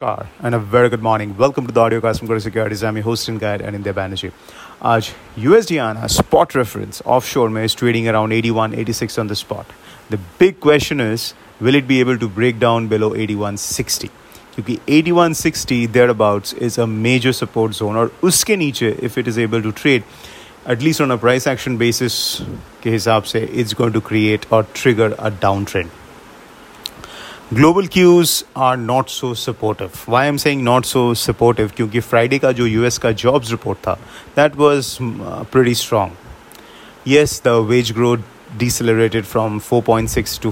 Car and a very good morning. Welcome to the audio cast from Kotak Securities. I'm your host and guide Anindya Banerjee. आज USD आना spot reference offshore में is trading around 81, 86 on the spot. The big question is, will it be able to break down below 81.60? क्योंकि 81.60 thereabouts is a major support zone और उसके नीचे if it is able to trade at least on a price action basis के हिसाब से it's going to create or trigger a downtrend. global cues are not so supportive why am saying not so supportive क्योंकि Friday का जो US का jobs report था that was pretty strong yes the wage growth decelerated from 4.6 to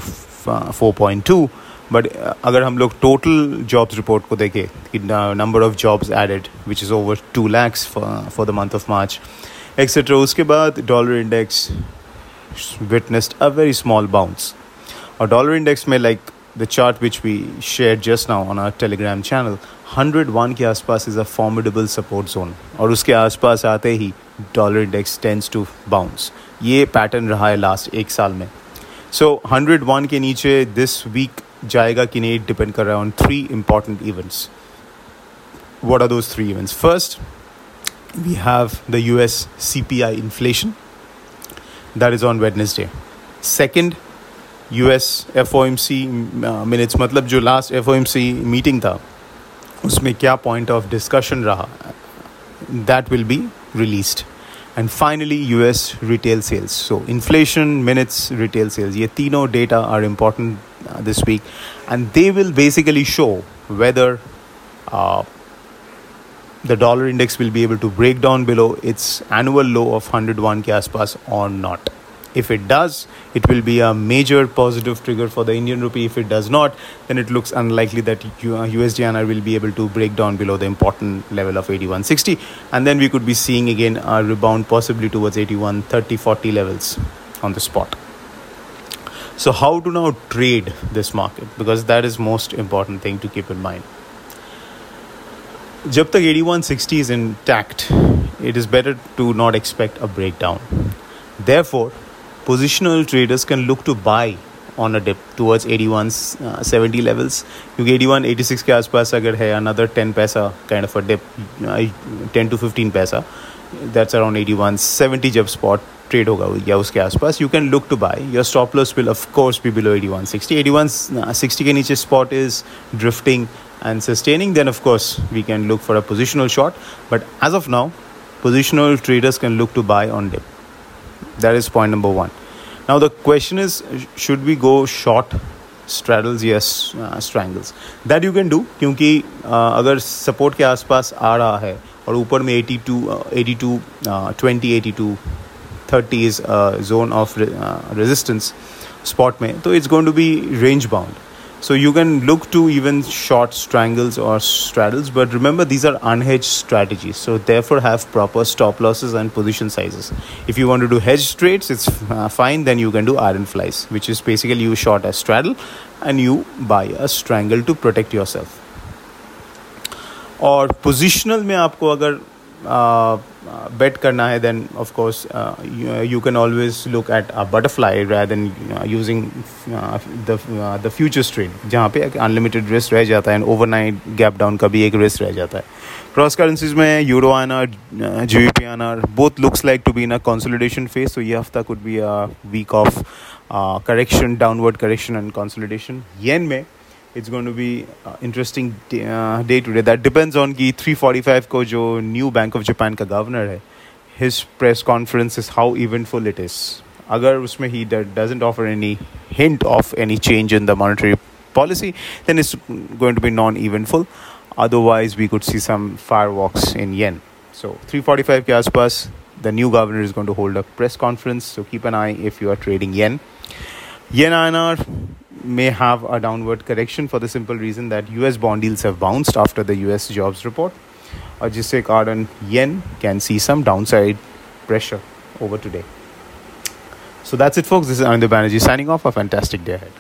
4.2 but अगर हम लोग total jobs report को देखें, कि number of jobs added which is over two lakhs for the month of March etcetera उसके बाद dollar index witnessed a very small bounce और dollar index में like the chart which we shared just now on our telegram channel 101 के आसपास is a formidable support zone और उसके आसपास आते ही dollar index tends to bounce ये pattern रहा है लास्ट एक साल में सो so, 101 के नीचे दिस वीक जाएगा कि नहीं डिपेंड कर रहा है on three important events what are those three events first we have the us cpi inflation that is on wednesday second US F O M C minutes मतलब जो last F O M C meeting था, उसमें क्या point of discussion रहा? That will be released and finally U S retail sales so inflation minutes retail sales ये तीनों data are important this week and they will basically show whether the dollar index will be able to break down below its annual low of 101 ke aaspas or not. if it does, it will be a major positive trigger for the Indian rupee. If it does not, then it looks unlikely that USD will be able to break down below the important level of 81.60, and then we could be seeing again a rebound possibly towards 81.30, 40 levels on the spot. So, how to now trade this market? Because that is most important thing to keep in mind. जब तक 8160 is intact, it is better to not expect a breakdown. Therefore, positional traders can look to buy on a dip towards 81 uh, 70 levels क्योंकि 81 86 के आसपास अगर है another 10 पैसा kind of a dip uh, 10 to 15 पैसा that's around 81 70 जब spot trade होगा या उसके आसपास you can look to buy your stop loss will of course be below 81 60 81 uh, 60 के नीचे spot is drifting and sustaining then of course we can look for a positional short but as of now positional traders can look to buy on dip That is point number one now the question is should we go short straddles yes uh, strangles that you can do क्योंकि uh, अगर support के आसपास आ रहा है और ऊपर में 82 82 20 82 30 is zone of resistance spot में तो it's going to be range bound so you can look to even short strangles or straddles, but remember these are unhedged strategies. So therefore have proper stop losses and position sizes. If you want to do hedge trades, it's uh, fine. Then you can do iron flies, which is basically you short a straddle and you buy a strangle to protect yourself. और positional में आपको अगर bet करना है then of course uh, you, you can always look at a butterfly rather than uh, using uh, the uh, the futures trade जहाँ पे unlimited risk रह जाता है एंड ओवरनाइट गैप डाउन का भी एक रिस्क रह जाता है। क्रॉस करेंसीज में euro INR G B P INR both looks like to be in a consolidation phase तो ये हफ़्ता could be a week of correction downward correction and consolidation yen में it's going to be uh, interesting day, uh, day today. That depends on ki 345 ko jo new bank of japan ka governor hai his press conference is how eventful it is. Agar usme he doesn't offer any hint of any change in the monetary policy then it's going to be non eventful otherwise we could see some fireworks in yen. So 345 ke aspas the new governor is going to hold a press conference. So keep an eye if you are trading yen. Yen INR may have a downward correction for the simple reason that US bond yields have bounced after the US jobs report. Say card on yen can see some downside pressure over today. So that's it, folks. This is Anindya Banerjee signing off. A fantastic day ahead.